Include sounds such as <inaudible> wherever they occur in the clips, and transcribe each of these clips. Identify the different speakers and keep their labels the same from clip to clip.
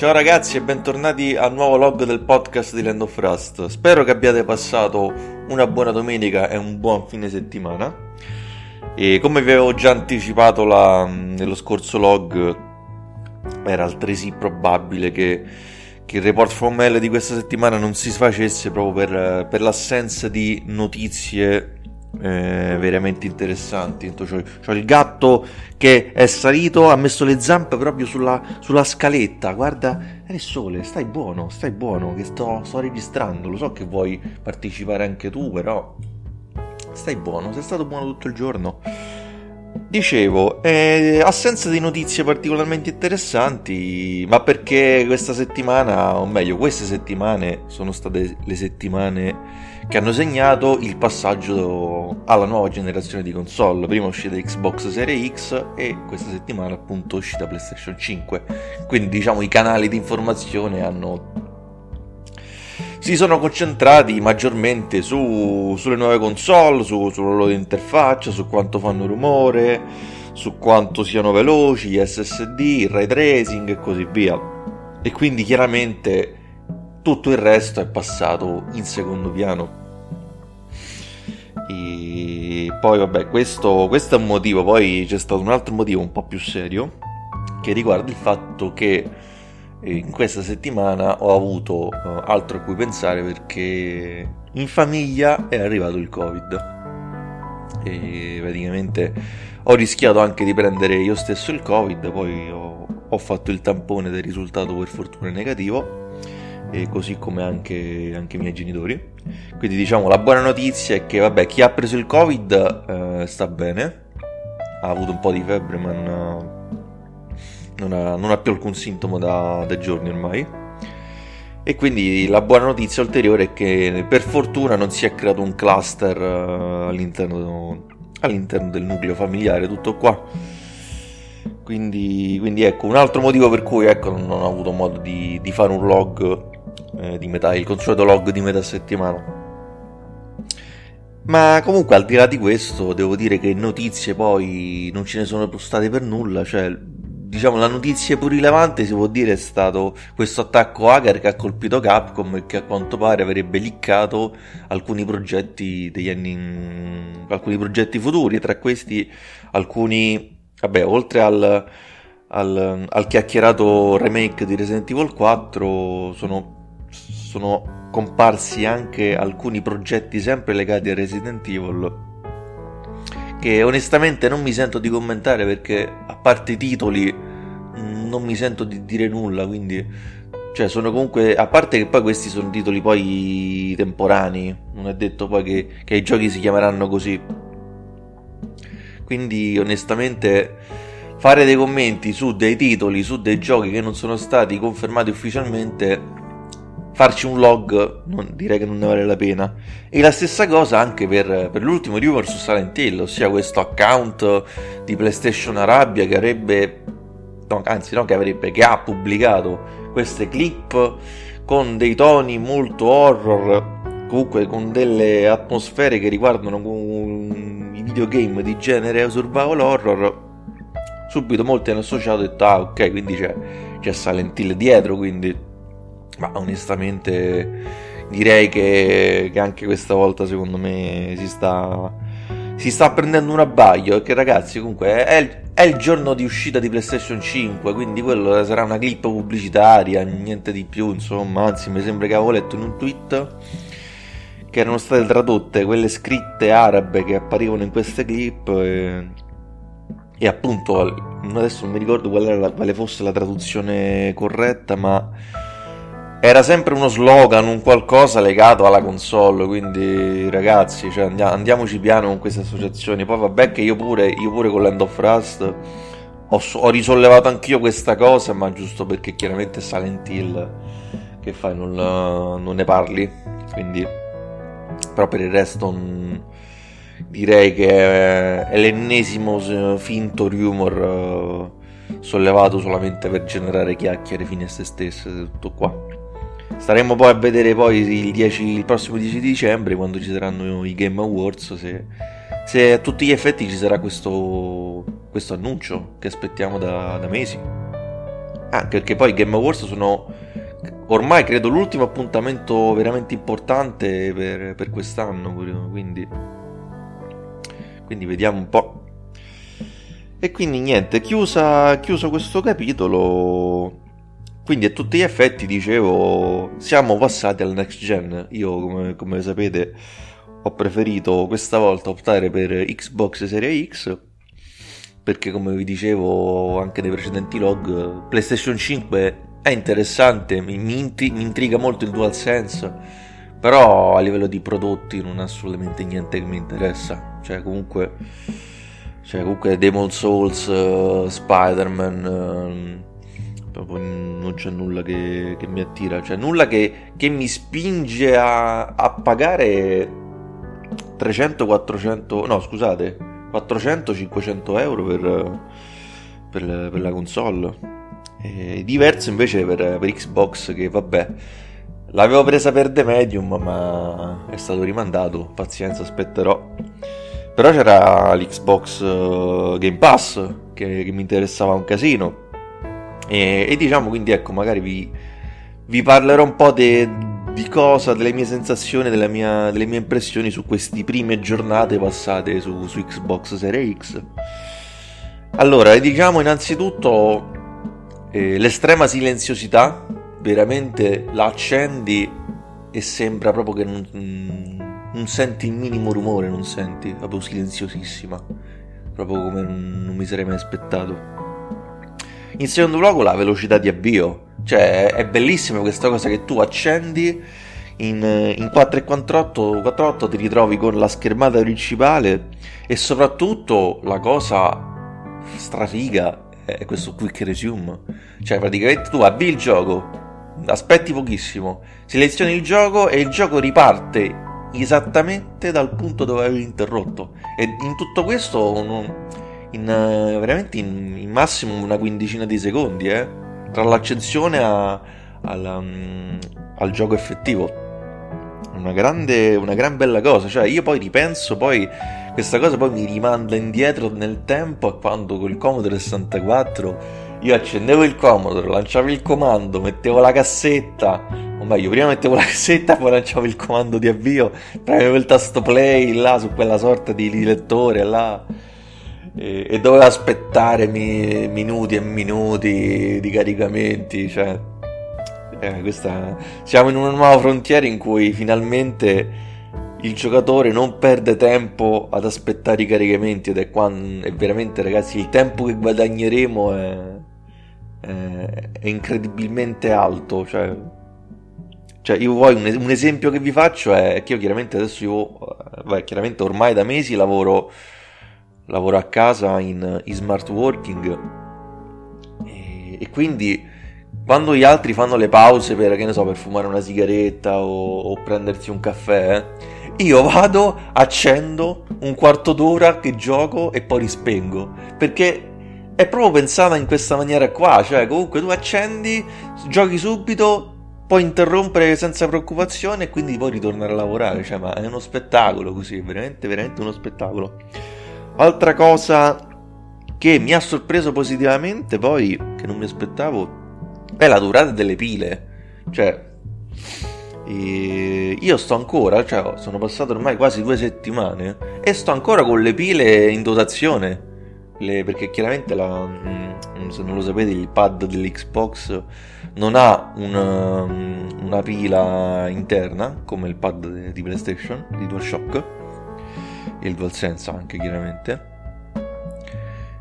Speaker 1: Ciao ragazzi e bentornati al nuovo log del podcast di Land of Rust. Spero che abbiate passato una buona domenica e un buon fine settimana. E come vi avevo già anticipato la, nello scorso log, era altresì probabile che, che, il report from hell di questa settimana non si facesse proprio per, per l'assenza di notizie eh, veramente interessanti. C'ho, c'ho, il gatto che è salito, ha messo le zampe proprio sulla, sulla scaletta. Guarda, è il sole, stai buono, stai buono, che sto, sto registrando. Lo so che vuoi partecipare anche tu, però stai buono, sei stato buono tutto il giorno. Dicevo, eh, assenza di notizie particolarmente interessanti, ma perché questa settimana, o meglio, queste settimane sono state le settimane che hanno segnato il passaggio alla nuova generazione di console. Prima uscita Xbox Series X e questa settimana appunto uscita PlayStation 5. Quindi diciamo i canali di informazione hanno si sono concentrati maggiormente su, sulle nuove console, su, sulla loro interfaccia, su quanto fanno rumore, su quanto siano veloci, gli SSD, il ray tracing e così via. E quindi chiaramente tutto il resto è passato in secondo piano. Poi vabbè, questo, questo è un motivo, poi c'è stato un altro motivo un po' più serio che riguarda il fatto che in questa settimana ho avuto uh, altro a cui pensare perché in famiglia è arrivato il covid. E praticamente ho rischiato anche di prendere io stesso il covid poi ho, ho fatto il tampone del risultato per fortuna negativo e così come anche, anche, i miei genitori quindi diciamo la buona notizia è che vabbè chi ha preso il covid uh, sta bene ha avuto un po' di febbre ma non non ha, non ha più alcun sintomo da, da giorni ormai. E quindi la buona notizia ulteriore è che per fortuna non si è creato un cluster uh, all'interno, all'interno, del nucleo familiare, tutto qua. Quindi, quindi, ecco, un altro motivo per cui ecco, non ho avuto modo di, di fare un log eh, di metà, il consueto log di metà settimana. Ma comunque al di là di questo devo dire che notizie poi non ce ne sono state per nulla, cioè diciamo la notizia più rilevante si può dire è stato questo attacco hacker che ha colpito Capcom e che a quanto pare avrebbe liccato alcuni progetti degli anni alcuni progetti futuri tra questi alcuni vabbè oltre al, al, al chiacchierato remake di Resident Evil 4 sono, sono comparsi anche alcuni progetti sempre legati a Resident Evil che onestamente non mi sento di commentare perché a parte i titoli non mi sento di dire nulla, quindi cioè sono comunque a parte che poi questi sono titoli poi temporanei, non è detto poi che, che i giochi si chiameranno così. Quindi onestamente fare dei commenti su dei titoli, su dei giochi che non sono stati confermati ufficialmente farci un log non, direi che non ne vale la pena. E la stessa cosa anche per, per l'ultimo rumor su Silent Hill ossia questo account di PlayStation Arabia che avrebbe no, anzi no che avrebbe che ha pubblicato queste clip con dei toni molto horror comunque con delle atmosfere che riguardano i videogame di genere survival horror subito molti hanno associato e detto ah ok quindi c'è, c'è Silent Hill dietro quindi ma onestamente direi che, che anche questa volta secondo me si sta, si sta prendendo un abbaglio perché ragazzi comunque è il, è il, giorno di uscita di PlayStation 5 quindi quello sarà una clip pubblicitaria niente di più insomma. Anzi mi sembra che avevo letto in un tweet che erano state tradotte quelle scritte arabe che apparivano in queste clip e, e appunto adesso non mi ricordo quale, quale fosse la traduzione corretta ma era sempre uno slogan, un qualcosa legato alla console, quindi ragazzi, cioè, andiamoci piano con queste associazioni. Poi vabbè che io pure, io pure con Land of Rust ho, ho, risollevato anch'io questa cosa, ma giusto perché chiaramente Silent Hill, che fai, non, non ne parli, quindi... Però per il resto mh, direi che è l'ennesimo finto rumor... Sollevato solamente per generare chiacchiere fine a se stesse, tutto qua. Staremo poi a vedere poi il, 10, il prossimo 10 dicembre quando ci saranno i Game Awards se, se a tutti gli effetti ci sarà questo, questo annuncio che aspettiamo da, da mesi. Anche perché poi Game Awards sono ormai credo l'ultimo appuntamento veramente importante per, per quest'anno, quindi, quindi vediamo un po'. E quindi niente, chiusa, chiuso questo capitolo, quindi a tutti gli effetti dicevo, siamo passati al next gen. Io come, come sapete ho preferito questa volta optare per Xbox Series X perché come vi dicevo anche nei precedenti log PlayStation 5 è interessante, mi, mi, intri- mi intriga molto il DualSense, però a livello di prodotti non ha assolutamente niente che mi interessa, cioè comunque, cioè comunque Demon Souls, uh, Spider-Man, uh, proprio non c'è nulla che, che, mi attira, cioè nulla che, che mi spinge a, a pagare 300-400, no scusate, 400-500 euro per, per, per la console. E diverso invece per, per, Xbox che vabbè l'avevo presa per The Medium ma è stato rimandato, pazienza aspetterò. Però c'era l'Xbox uh, Game Pass che, che, mi interessava un casino e, e, diciamo quindi ecco magari vi, vi parlerò un po' de, di cosa, delle mie sensazioni, mia, delle mie impressioni su queste prime giornate passate su, su Xbox Series X. Allora, diciamo innanzitutto eh, l'estrema silenziosità, veramente la accendi e sembra proprio che non, mm, non senti il minimo rumore, non senti, proprio silenziosissima, proprio come non, non mi sarei mai aspettato. In secondo luogo la velocità di avvio, cioè è bellissima questa cosa che tu accendi in, in 4.48 48 ti ritrovi con la schermata principale e soprattutto la cosa strafiga è questo quick resume. Cioè, praticamente tu avvii il gioco, aspetti pochissimo, selezioni il gioco e il gioco riparte esattamente dal punto dove avevi interrotto. E in tutto questo, in, veramente in, in, massimo una quindicina di secondi, eh, tra l'accensione a, alla, um, al gioco effettivo. Una grande, una gran bella cosa. Cioè, io poi ripenso poi questa cosa poi mi rimanda indietro nel tempo a quando col Commodore 64 io accendevo il Commodore, lanciavo il comando, mettevo la cassetta, o meglio, prima mettevo la <laughs> cassetta, poi lanciavo il comando di avvio, premevo il tasto play là su quella sorta di lettore là e, e dovevo aspettare mi, minuti e minuti di caricamenti, cioè eh, questa... siamo in una nuova frontiera in cui finalmente il giocatore non perde tempo ad aspettare i caricamenti ed è, quando, è veramente ragazzi il tempo che guadagneremo è, è, è incredibilmente alto cioè, cioè io poi un, un, esempio che vi faccio è che io chiaramente adesso io beh, chiaramente ormai da mesi lavoro lavoro a casa in, in smart working e, e quindi quando gli altri fanno le pause per, che ne so, per fumare una sigaretta o, o prendersi un caffè, io vado, accendo un quarto d'ora che gioco e poi rispengo. Perché è proprio pensata in questa maniera qua. Cioè, comunque tu accendi, giochi subito, puoi interrompere senza preoccupazione e quindi poi ritornare a lavorare. Cioè, ma è uno spettacolo così, veramente, veramente uno spettacolo. Altra cosa che mi ha sorpreso positivamente, poi, che non mi aspettavo, è la durata delle pile. Cioè, e io sto ancora, cioè sono passate ormai quasi due settimane e sto ancora con le pile in dotazione. Le, perché chiaramente la, mm, se non lo sapete il pad dell'Xbox non ha una, mm, una pila interna come il pad di PlayStation, di DualShock il DualSense anche chiaramente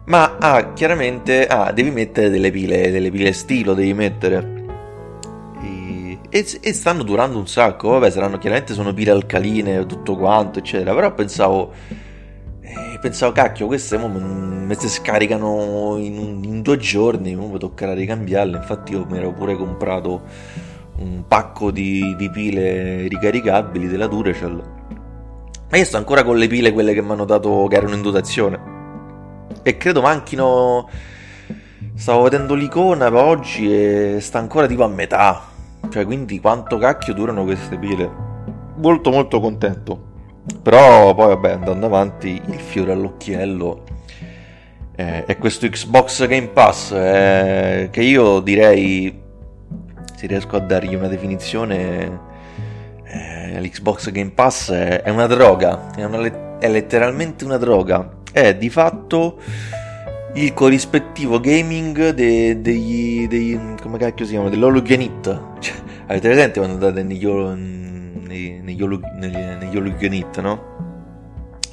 Speaker 1: ma ha chiaramente ah, devi mettere delle pile, delle pile stilo devi mettere e, e, stanno durando un sacco. Vabbè, saranno chiaramente sono pile alcaline, tutto quanto, eccetera. Però pensavo. Eh, pensavo, cacchio, queste mo, me si scaricano in, in, due giorni. Mo mi toccherà ricambiarle. Infatti, io mi ero pure comprato un pacco di, di pile ricaricabili della Duracell. Ma io sto ancora con le pile, quelle che mi hanno dato che erano in dotazione. E credo manchino. Stavo vedendo l'icona oggi e sta ancora tipo a metà. Cioè, quindi quanto cacchio durano queste pile? Molto molto contento. Però poi vabbè, andando avanti, il fiore all'occhiello eh, è questo Xbox Game Pass eh, che io direi, se riesco a dargli una definizione, eh, l'Xbox Game Pass è, è una droga, è, una, è letteralmente una droga, è di fatto il corrispettivo gaming dei, degli, dei, come cacchio si chiama, dell'Hologenit. Cioè, avete presente quando andate negli, negli, negli, negli, negli Hologenit, no?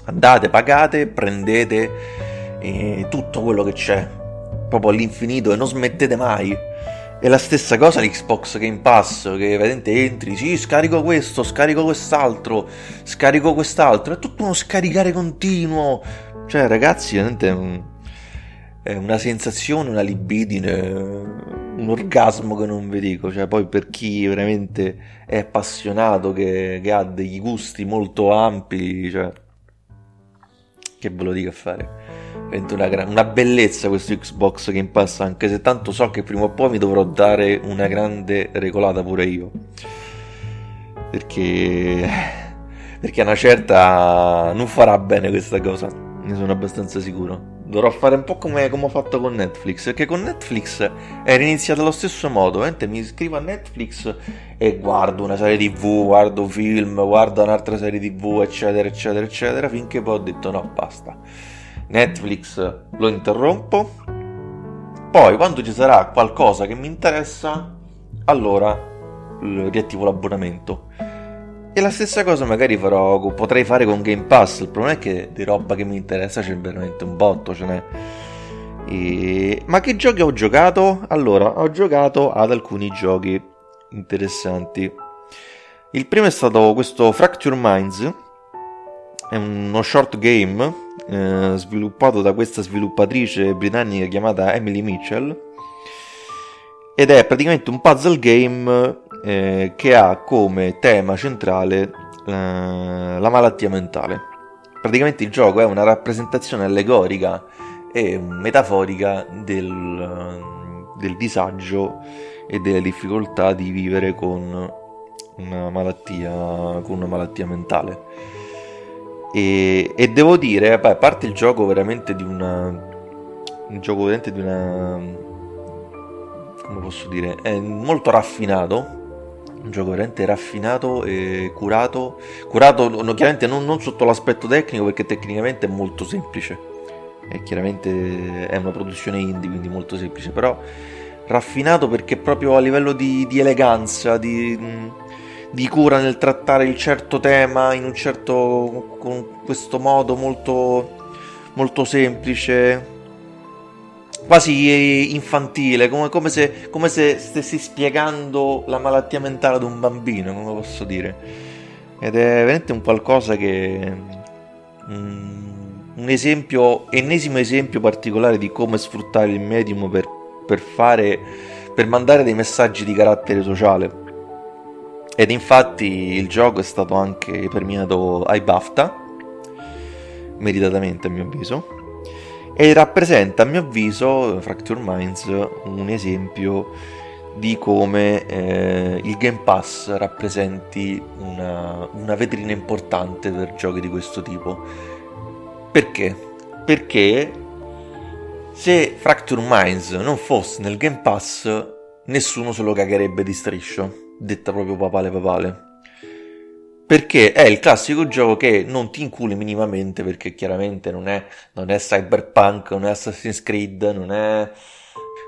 Speaker 1: Andate, pagate, prendete eh, tutto quello che c'è, proprio all'infinito e non smettete mai. È la stessa cosa l'Xbox Game Pass, che vedete entri, sì, scarico questo, scarico quest'altro, scarico quest'altro, è tutto uno scaricare continuo. Cioè, ragazzi, veramente è una sensazione, una libidine, un orgasmo che non vi dico. Cioè, poi per chi veramente è appassionato, che, che ha degli gusti molto ampi, cioè, che ve lo dico a fare? Una, una, bellezza questo Xbox Game Pass, anche se tanto so che prima o poi mi dovrò dare una grande regolata pure io. Perché, perché una certa non farà bene questa cosa, ne sono abbastanza sicuro dovrò fare un po' come, come, ho fatto con Netflix. Perché con Netflix era iniziato allo stesso modo. Veramente mi iscrivo a Netflix e guardo una serie TV, guardo film, guardo un'altra serie TV, eccetera, eccetera, eccetera. Finché poi ho detto no, basta. Netflix lo interrompo. Poi quando ci sarà qualcosa che mi interessa, allora riattivo l'abbonamento. E la stessa cosa magari farò, potrei fare con Game Pass. Il problema è che di roba che mi interessa c'è veramente un botto, ce n'è. E... Ma che giochi ho giocato? Allora, ho giocato ad alcuni giochi interessanti. Il primo è stato questo Fracture Minds. È uno short game eh, sviluppato da questa sviluppatrice britannica chiamata Emily Mitchell. Ed è praticamente un puzzle game eh, che ha come tema centrale eh, la malattia mentale. Praticamente il gioco è una rappresentazione allegorica e metaforica del, del disagio e delle difficoltà di vivere con una malattia, con una malattia mentale. E, e devo dire, beh, a parte il gioco veramente di una. Un gioco veramente di una. come posso dire? È molto raffinato un gioco veramente raffinato e curato, curato chiaramente non, non, sotto l'aspetto tecnico perché tecnicamente è molto semplice, e chiaramente è una produzione indie quindi molto semplice, però raffinato perché proprio a livello di, di eleganza, di, di, cura nel trattare il certo tema in un certo, con questo modo molto, molto semplice, quasi infantile, come, come, se, come, se, stessi spiegando la malattia mentale ad un bambino, come posso dire. Ed è veramente un qualcosa che... Mm, un esempio, ennesimo esempio particolare di come sfruttare il medium per, per fare, per mandare dei messaggi di carattere sociale. Ed infatti il gioco è stato anche premiato ai BAFTA, meritatamente a mio avviso e rappresenta a mio avviso Fracture Minds un esempio di come eh, il Game Pass rappresenti una, una vetrina importante per giochi di questo tipo. Perché? Perché se Fracture Minds non fosse nel Game Pass, nessuno se lo cagherebbe di striscio, detta proprio papale papale. Perché è il classico gioco che non ti inculi minimamente perché chiaramente non è, non è Cyberpunk, non è Assassin's Creed, non è,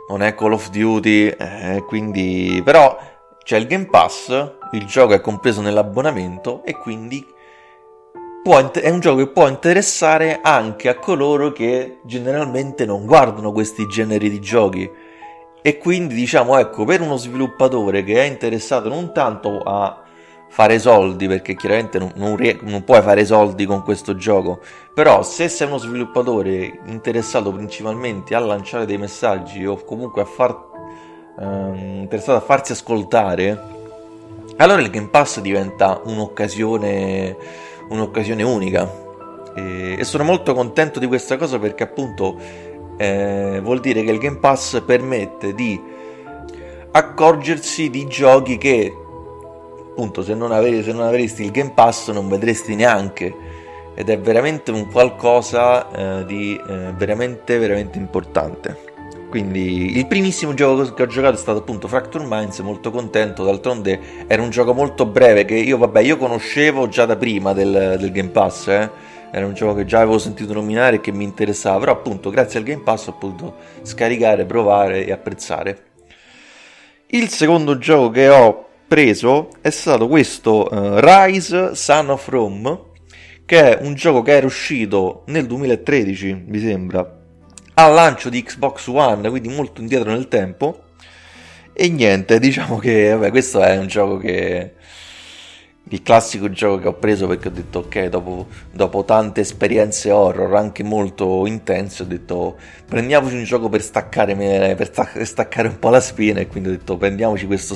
Speaker 1: non è Call of Duty, eh, quindi però c'è il Game Pass, il gioco è compreso nell'abbonamento e quindi può, è un gioco che può interessare anche a coloro che generalmente non guardano questi generi di giochi. E quindi diciamo ecco, per uno sviluppatore che è interessato non tanto a fare soldi perché chiaramente non, non, non, puoi fare soldi con questo gioco però se sei uno sviluppatore interessato principalmente a lanciare dei messaggi o comunque a far ehm, interessato a farsi ascoltare allora il Game Pass diventa un'occasione un'occasione unica. E, e sono molto contento di questa cosa perché appunto eh, vuol dire che il Game Pass permette di accorgersi di giochi che appunto se non, ave- se non avresti il Game Pass non vedresti neanche ed è veramente un qualcosa eh, di eh, veramente veramente importante. Quindi il primissimo gioco che ho giocato è stato appunto Fracture Minds, molto contento, d'altronde era un gioco molto breve che io vabbè io conoscevo già da prima del, del Game Pass, eh? Era un gioco che già avevo sentito nominare e che mi interessava, però appunto grazie al Game Pass ho potuto scaricare, provare e apprezzare. Il secondo gioco che ho preso è stato questo uh, Rise Son of Rome, che è un gioco che era uscito nel 2013, mi sembra, al lancio di Xbox One, quindi molto indietro nel tempo. E niente, <laughs> diciamo che vabbè, questo è un gioco che. Il classico gioco che ho preso perché ho detto ok, dopo, dopo tante esperienze horror, anche molto intense, ho detto prendiamoci un gioco per staccare, per staccare un po' la spina e quindi ho detto prendiamoci questo,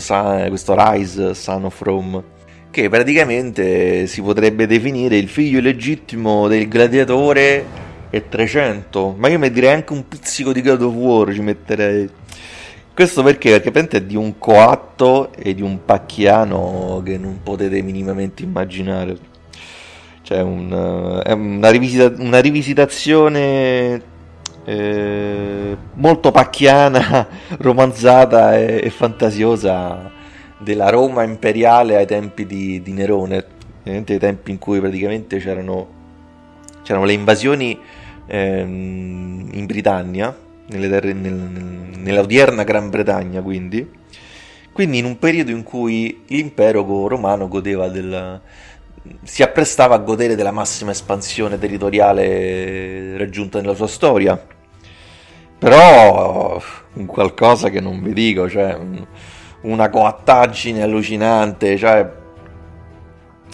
Speaker 1: questo Rise Son of Rome che praticamente si potrebbe definire il figlio legittimo del gladiatore e 300, ma io mi direi anche un pizzico di God of War ci metterei. Questo perché? Perché praticamente è di un coatto e di un pacchiano che non potete minimamente immaginare. Cioè un, è una, rivisita, una rivisitazione eh, molto pacchiana, <laughs> romanzata e, e, fantasiosa della Roma imperiale ai tempi di, di Nerone, ai tempi in cui praticamente c'erano, c'erano le invasioni ehm, in Britannia, terre, nel, nell'odierna Gran Bretagna quindi, quindi in un periodo in cui l'impero romano godeva del, si apprestava a godere della massima espansione territoriale raggiunta nella sua storia. Però un qualcosa che non vi dico, cioè una coattaggine allucinante, cioè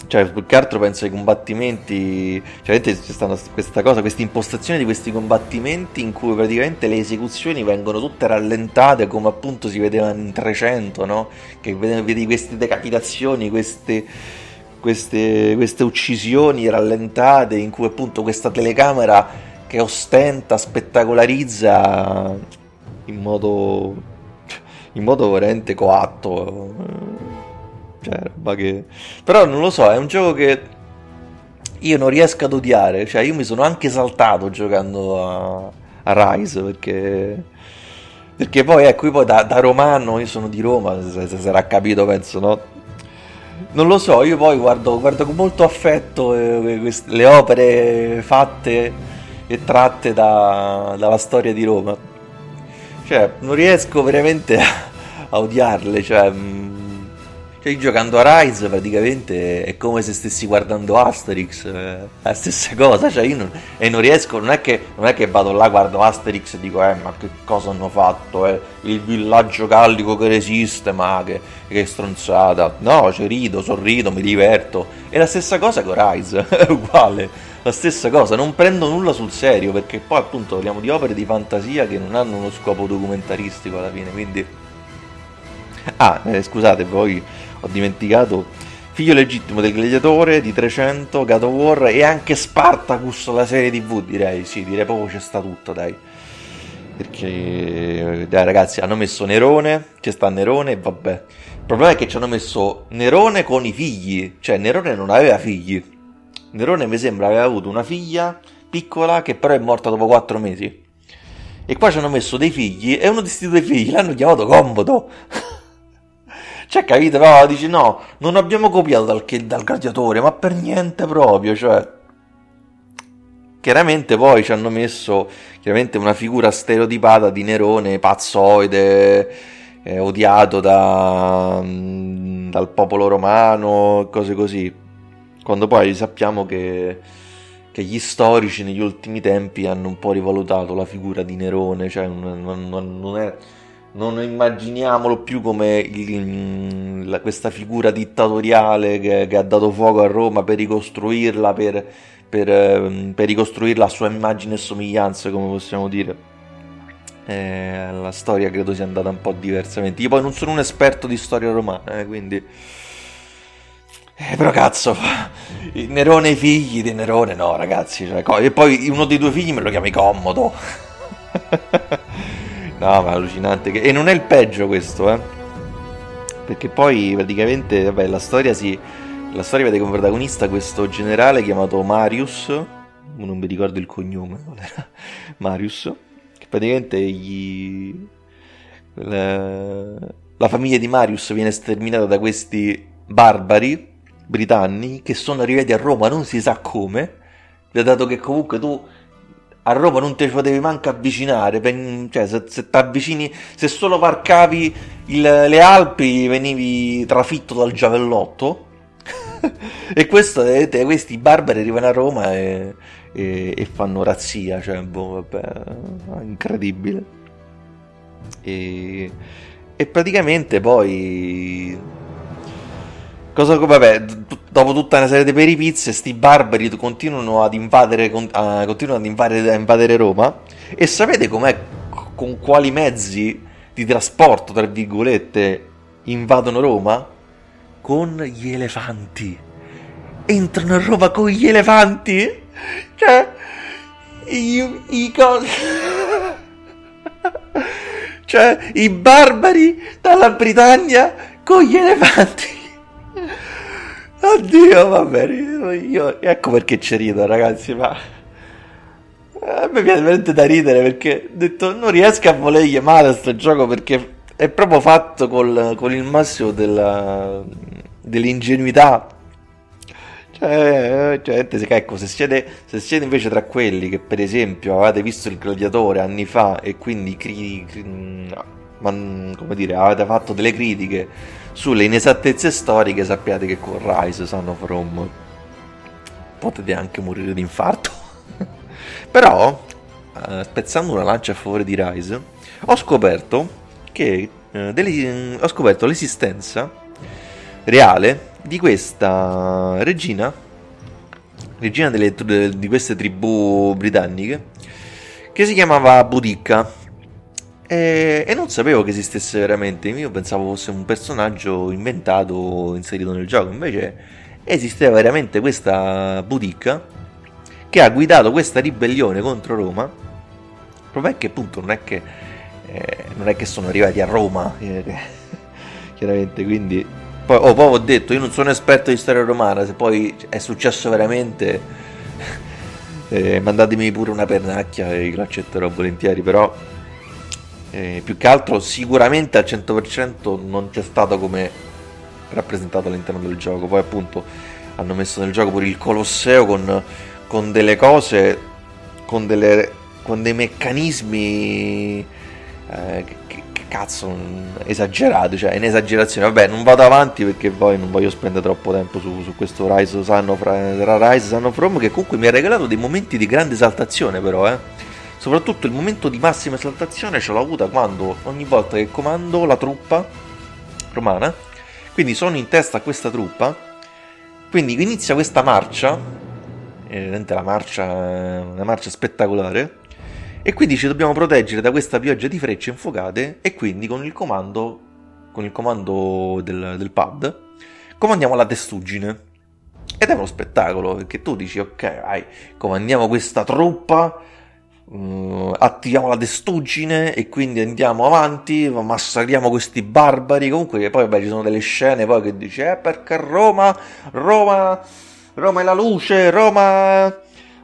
Speaker 1: cioè, più che altro penso ai combattimenti. Cioè, c'è stata questa cosa, questa impostazione di questi combattimenti in cui praticamente le esecuzioni vengono tutte rallentate, come appunto si vedeva in 300, no? Che vedi queste decapitazioni, queste, queste, queste uccisioni rallentate, in cui appunto questa telecamera che ostenta, spettacolarizza in modo, in modo veramente coatto cioè, roba che... Però non lo so, è un gioco che io non riesco ad odiare. Cioè, io mi sono anche esaltato giocando a, a Rise perché... Perché poi, ecco, poi da, da romano, io sono di Roma, se, se sarà capito, penso, no? Non lo so, io poi guardo, guardo con molto affetto eh, queste, le opere fatte e tratte da, dalla storia di Roma. Cioè, non riesco veramente a, <laughs> a odiarle, cioè... Mh, mm, cioè, giocando a Rise praticamente è come se stessi guardando Asterix, è la stessa cosa, cioè io non, e non riesco, non è, che, non è che vado là, guardo Asterix e dico, eh, ma che cosa hanno fatto, eh? il villaggio gallico che resiste, ma che, che stronzata. No, ci rido, sorrido, mi diverto. È la stessa cosa con Rise, <laughs> è uguale, la stessa cosa, non prendo nulla sul serio, perché poi appunto parliamo di opere di fantasia che non hanno uno scopo documentaristico alla fine, quindi... Ah, eh, scusate, poi ho dimenticato, figlio legittimo del gladiatore, di 300, God of War e anche Spartacus, la serie tv, direi, sì, direi proprio c'è sta tutto, dai. Perché, dai ragazzi, hanno messo Nerone, c'è sta Nerone e vabbè. Il problema è che ci hanno messo Nerone con i figli, cioè Nerone non aveva figli. Nerone mi sembra aveva avuto una figlia piccola che però è morta dopo 4 mesi. E qua ci hanno messo dei figli e uno di questi due figli l'hanno chiamato Comodo. <laughs> Cioè, capite? No, dici no, non abbiamo copiato dal, dal gladiatore, ma per niente proprio, cioè... Chiaramente poi ci hanno messo una figura stereotipata di Nerone, pazzoide, eh, odiato da, mm, dal popolo romano, cose così. Quando poi sappiamo che, che, gli storici negli ultimi tempi hanno un po' rivalutato la figura di Nerone, cioè non, non, non è non immaginiamolo più come il, la, questa figura dittatoriale che, che, ha dato fuoco a Roma per ricostruirla, per, per, ehm, per ricostruirla a sua immagine e somiglianza, come possiamo dire. Eh, la storia credo sia andata un po' diversamente. Io poi non sono un esperto di storia romana, eh, quindi... Eh, però cazzo, <laughs> Nerone e i figli di Nerone, no ragazzi, cioè, e poi uno dei due figli me lo chiami Commodo. <laughs> No, ma allucinante. E non è il peggio questo, eh. Perché poi praticamente, vabbè, la storia si, la storia vede come protagonista questo generale chiamato Marius, non mi ricordo il cognome, <laughs> Marius, che praticamente gli... la... la famiglia di Marius viene sterminata da questi barbari britanni che sono arrivati a Roma non si sa come, dato che comunque tu a Roma non ti potevi manco avvicinare, cioè se, se ti avvicini, se solo varcavi il, le Alpi venivi trafitto dal giavellotto. <laughs> e questo, vedete, questi barbari arrivano a Roma e, e, e fanno razzia, cioè, boh, vabbè, incredibile. E, e praticamente poi Cosa, vabbè, dopo tutta una serie di peripizie, sti barbari continuano ad invadere, uh, continuano ad invadere, a invadere Roma. E sapete com'è, con quali mezzi di trasporto, tra virgolette, invadono Roma? Con gli elefanti. Entrano a Roma con gli elefanti? Cioè, i, i cosi... <laughs> cioè, i barbari dalla Britannia con gli elefanti. Oddio, va bene. Io, ecco perché ci rido, ragazzi. Ma a me viene veramente da ridere perché ho detto non riesco a volergli male a sto gioco perché è proprio fatto col, con il massimo della, dell'ingenuità. Cioè, cioè ecco, se siete, se siete invece tra quelli che per esempio avete visto il gladiatore anni fa e quindi cri, cri, ma, come dire, avete fatto delle critiche sulle inesattezze storiche, sappiate che con Rise Son of Rome potete anche morire di infarto. <laughs> Però, eh, spezzando una lancia a favore di Rise, ho scoperto che eh, delle, ho scoperto l'esistenza reale di questa regina, regina delle, di queste tribù britanniche, che si chiamava Boudica e, e, non sapevo che esistesse veramente, io pensavo fosse un personaggio inventato, inserito nel gioco, invece esisteva veramente questa boutique che ha guidato questa ribellione contro Roma, il problema è che appunto non è che, eh, non è che sono arrivati a Roma, <laughs> eh, chiaramente, quindi... Poi, oh, poi ho detto, io non sono esperto di storia romana, se poi è successo veramente, <laughs> eh, mandatemi pure una pernacchia e lo accetterò volentieri, però eh, più che altro sicuramente al 100% non c'è stato come rappresentato all'interno del gioco. Poi appunto hanno messo nel gioco pure il Colosseo con, con delle cose, con, delle, con dei meccanismi eh, che, che, cazzo esagerati, cioè in esagerazione. Vabbè, non vado avanti perché poi non voglio spendere troppo tempo su, su questo Rise Sun of, Rise of Rome che comunque mi ha regalato dei momenti di grande esaltazione però, eh Soprattutto il momento di massima esaltazione ce l'ho avuta quando ogni volta che comando la truppa romana, quindi sono in testa a questa truppa, quindi inizia questa marcia, evidentemente la marcia una marcia spettacolare, e quindi ci dobbiamo proteggere da questa pioggia di frecce infuocate e quindi con il comando, con il comando del, del pad comandiamo la testuggine. Ed è uno spettacolo perché tu dici ok, vai, comandiamo questa truppa Uh, attiviamo la testuggine e quindi andiamo avanti, massacriamo questi barbari. Comunque, poi vabbè, ci sono delle scene poi che dice: Eh, perché Roma, Roma, Roma è la luce, Roma,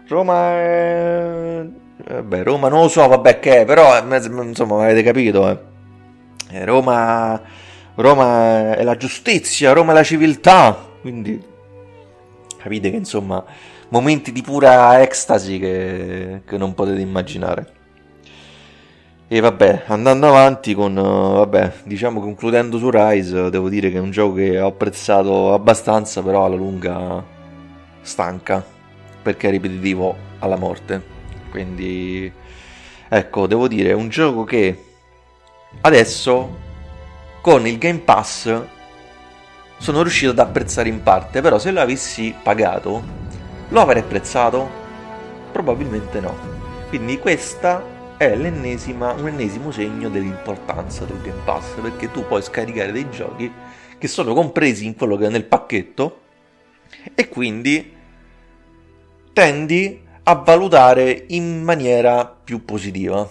Speaker 1: Roma è. Vabbè, Roma non lo so, vabbè, che è, però insomma, avete capito, eh. eh. Roma, Roma è la giustizia, Roma è la civiltà. Quindi capite che insomma momenti di pura ecstasy che, che non potete immaginare. E vabbè, andando avanti con, vabbè, diciamo concludendo su Rise, devo dire che è un gioco che ho apprezzato abbastanza, però alla lunga stanca, perché è ripetitivo alla morte. Quindi, ecco, devo dire, è un gioco che adesso, con il Game Pass, sono riuscito ad apprezzare in parte, però se l'avessi pagato lo avrei apprezzato? Probabilmente no. Quindi questa è l'ennesima, un ennesimo segno dell'importanza del Game Pass, perché tu puoi scaricare dei giochi che sono compresi in quello che è nel pacchetto e quindi tendi a valutare in maniera più positiva.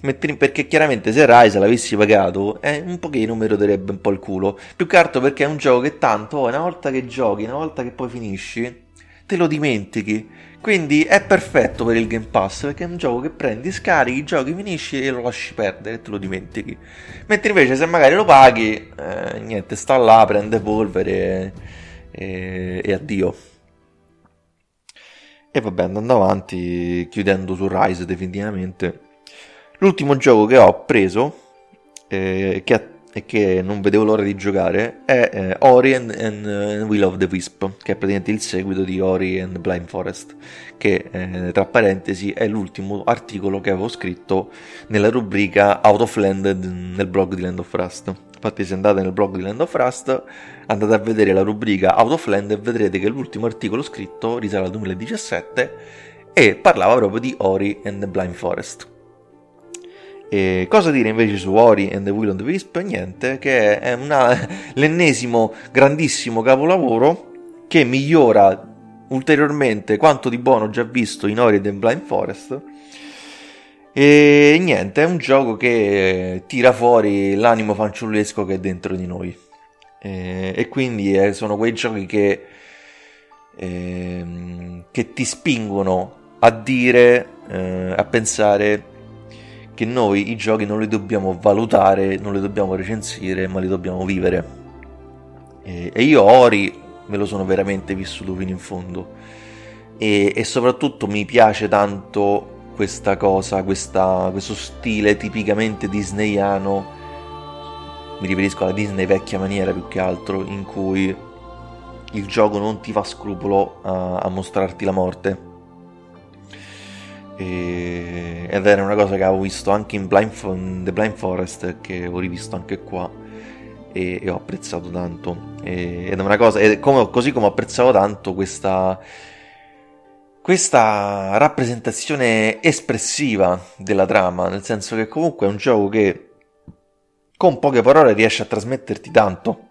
Speaker 1: perché chiaramente se Rise l'avessi pagato eh, un pochino mi roderebbe un po' il culo più che altro perché è un gioco che tanto una volta che giochi una volta che poi finisci te lo dimentichi quindi è perfetto per il Game Pass perché è un gioco che prendi, scarichi, giochi, finisci e lo lasci perdere e te lo dimentichi. Mentre invece se magari lo paghi, eh, niente, sta là, prende polvere e, e, addio. E vabbè, andando avanti, chiudendo su Rise definitivamente, l'ultimo gioco che ho preso, eh, che e che non vedevo l'ora di giocare è eh, Ori and, and, uh, Will of the Wisp, che è praticamente il seguito di Ori and Blind Forest, che eh, tra parentesi è l'ultimo articolo che avevo scritto nella rubrica Out of Land nel blog di Land of Rust. Infatti se andate nel blog di Land of Rust andate a vedere la rubrica Out of Land e vedrete che l'ultimo articolo scritto risale al 2017 e parlava proprio di Ori and Blind Forest. E cosa dire invece su Ori and the Will of the Wisp? Niente, che è una, <laughs> l'ennesimo grandissimo capolavoro che migliora ulteriormente quanto di buono già visto in Ori and the Blind Forest. E niente, è un gioco che tira fuori l'animo fanciullesco che è dentro di noi. E, e quindi eh, sono quei giochi che, eh, che ti spingono a dire, eh, a pensare che noi i giochi non li dobbiamo valutare, non li dobbiamo recensire, ma li dobbiamo vivere. E, e io Ori me lo sono veramente vissuto fino in fondo. E, e soprattutto mi piace tanto questa cosa, questa, questo stile tipicamente disneyano. Mi riferisco alla Disney vecchia maniera più che altro, in cui il gioco non ti fa scrupolo a, a mostrarti la morte e, ed era una cosa che avevo visto anche in Blind, The Blind Forest che ho rivisto anche qua e, e ho apprezzato tanto. E, ed è una cosa come, così come apprezzavo tanto questa questa rappresentazione espressiva della trama nel senso che comunque è un gioco che con poche parole riesce a trasmetterti tanto.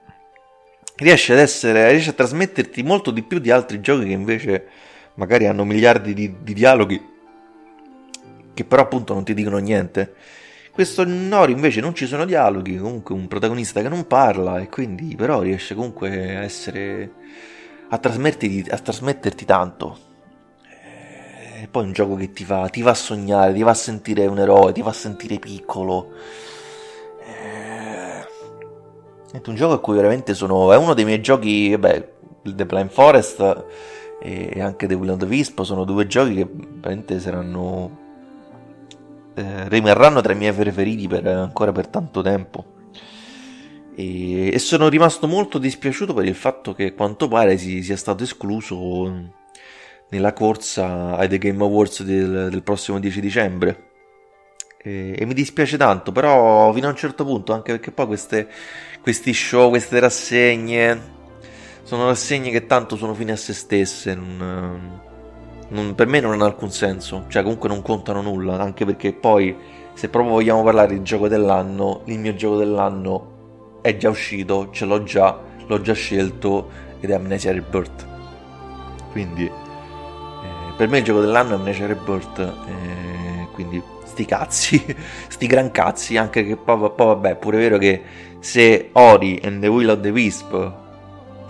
Speaker 1: Riesce ad essere riesce a trasmetterti molto di più di altri giochi che invece magari hanno miliardi di, di dialoghi che però appunto non ti dicono niente. Questo Nori invece non ci sono dialoghi, comunque un protagonista che non parla e quindi però riesce comunque a essere a trasmetterti, a trasmetterti tanto. E poi un gioco che ti fa, ti va a sognare, ti va a sentire un eroe, ti fa sentire piccolo. È un gioco a cui veramente sono. È uno dei miei giochi. Vabbè, The Blind Forest e anche The Will of the Wisp sono due giochi che veramente saranno eh, rimarranno tra i miei preferiti per, ancora per tanto tempo. E, e, sono rimasto molto dispiaciuto per il fatto che quanto pare si, sia stato escluso nella corsa ai The Game Awards del, del prossimo 10 dicembre. E, e, mi dispiace tanto, però fino a un certo punto, anche perché poi queste, questi show, queste rassegne, sono rassegne che tanto sono fine a se stesse. Non, non, per me non hanno alcun senso, cioè comunque non contano nulla, anche perché poi se proprio vogliamo parlare di gioco dell'anno, il mio gioco dell'anno è già uscito, ce l'ho già, l'ho già scelto ed è Amnesia Rebirth. Quindi eh, per me il gioco dell'anno è Amnesia Rebirth, eh, quindi sti cazzi, <laughs> sti gran cazzi, anche che poi, poi vabbè, è pure vero che se Ori and the Will of the Wisp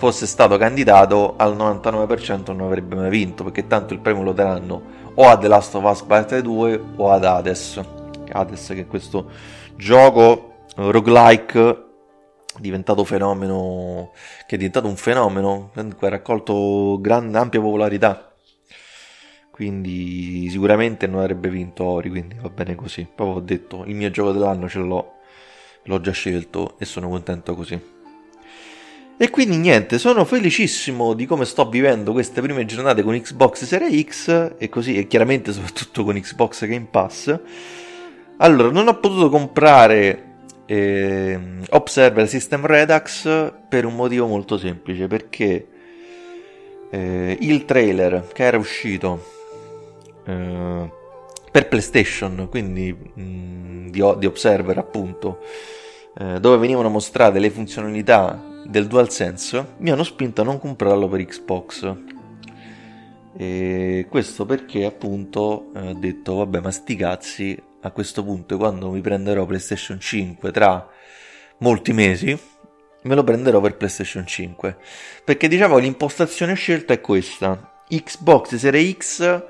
Speaker 1: fosse stato candidato al 99% non avrebbe mai vinto perché tanto il premio lo daranno o a The Last of Us Parte 2 o ad Hades. Hades che è questo gioco roguelike diventato fenomeno che è diventato un fenomeno che ha raccolto grande, ampia popolarità. Quindi sicuramente non avrebbe vinto Ori quindi va bene così. Poi ho detto il mio gioco dell'anno ce l'ho l'ho già scelto e sono contento così e quindi niente, sono felicissimo di come sto vivendo queste prime giornate con Xbox Series X e così, e chiaramente soprattutto con Xbox Game Pass. Allora, non ho potuto comprare eh, Observer System Redux per un motivo molto semplice, perché eh, il trailer che era uscito eh, per PlayStation, quindi mh, mm, di, di, Observer appunto, eh, dove venivano mostrate le funzionalità del DualSense mi hanno spinto a non comprarlo per Xbox. E questo perché appunto ho detto vabbè ma sti cazzi a questo punto quando mi prenderò PlayStation 5 tra molti mesi me lo prenderò per PlayStation 5 perché diciamo l'impostazione scelta è questa. Xbox Series X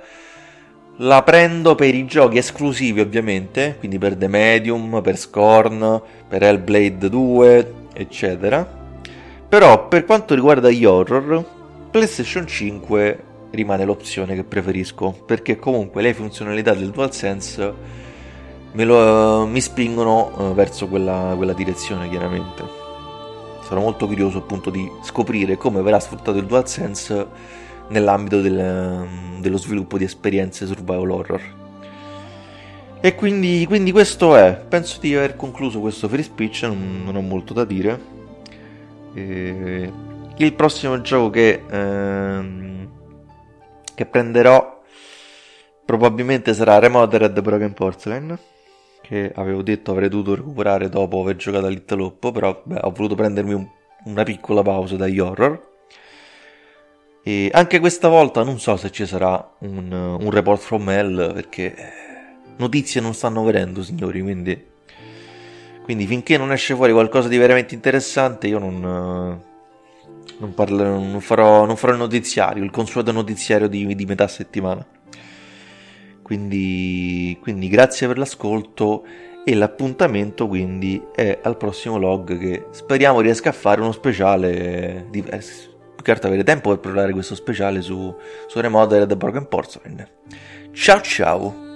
Speaker 1: la prendo per i giochi esclusivi ovviamente quindi per The Medium, per Scorn, per Hellblade 2 eccetera però per quanto riguarda gli horror PlayStation 5 rimane l'opzione che preferisco perché comunque le funzionalità del DualSense lo, mi spingono uh, verso quella, quella direzione chiaramente. Sono molto curioso appunto di scoprire come verrà sfruttato il DualSense nell'ambito del, dello sviluppo di esperienze survival horror. E quindi, quindi, questo è. Penso di aver concluso questo free speech non ho molto da dire e il prossimo gioco che ehm, che prenderò probabilmente sarà Remothered Broken Porcelain che avevo detto avrei dovuto recuperare dopo aver giocato a Little Hop però beh, ho voluto prendermi un, una piccola pausa dagli horror. E anche questa volta non so se ci sarà un, un report from hell perché notizie non stanno venendo signori quindi quindi finché non esce fuori qualcosa di veramente interessante io non non, parlo, non, farò, non, farò, il notiziario, il consueto notiziario di, di metà settimana. Quindi, quindi, grazie per l'ascolto e l'appuntamento quindi è al prossimo log che speriamo riesca a fare uno speciale diverso. Più che altro avere tempo per provare questo speciale su, su Remodeled Broken Porcelain. Ciao ciao!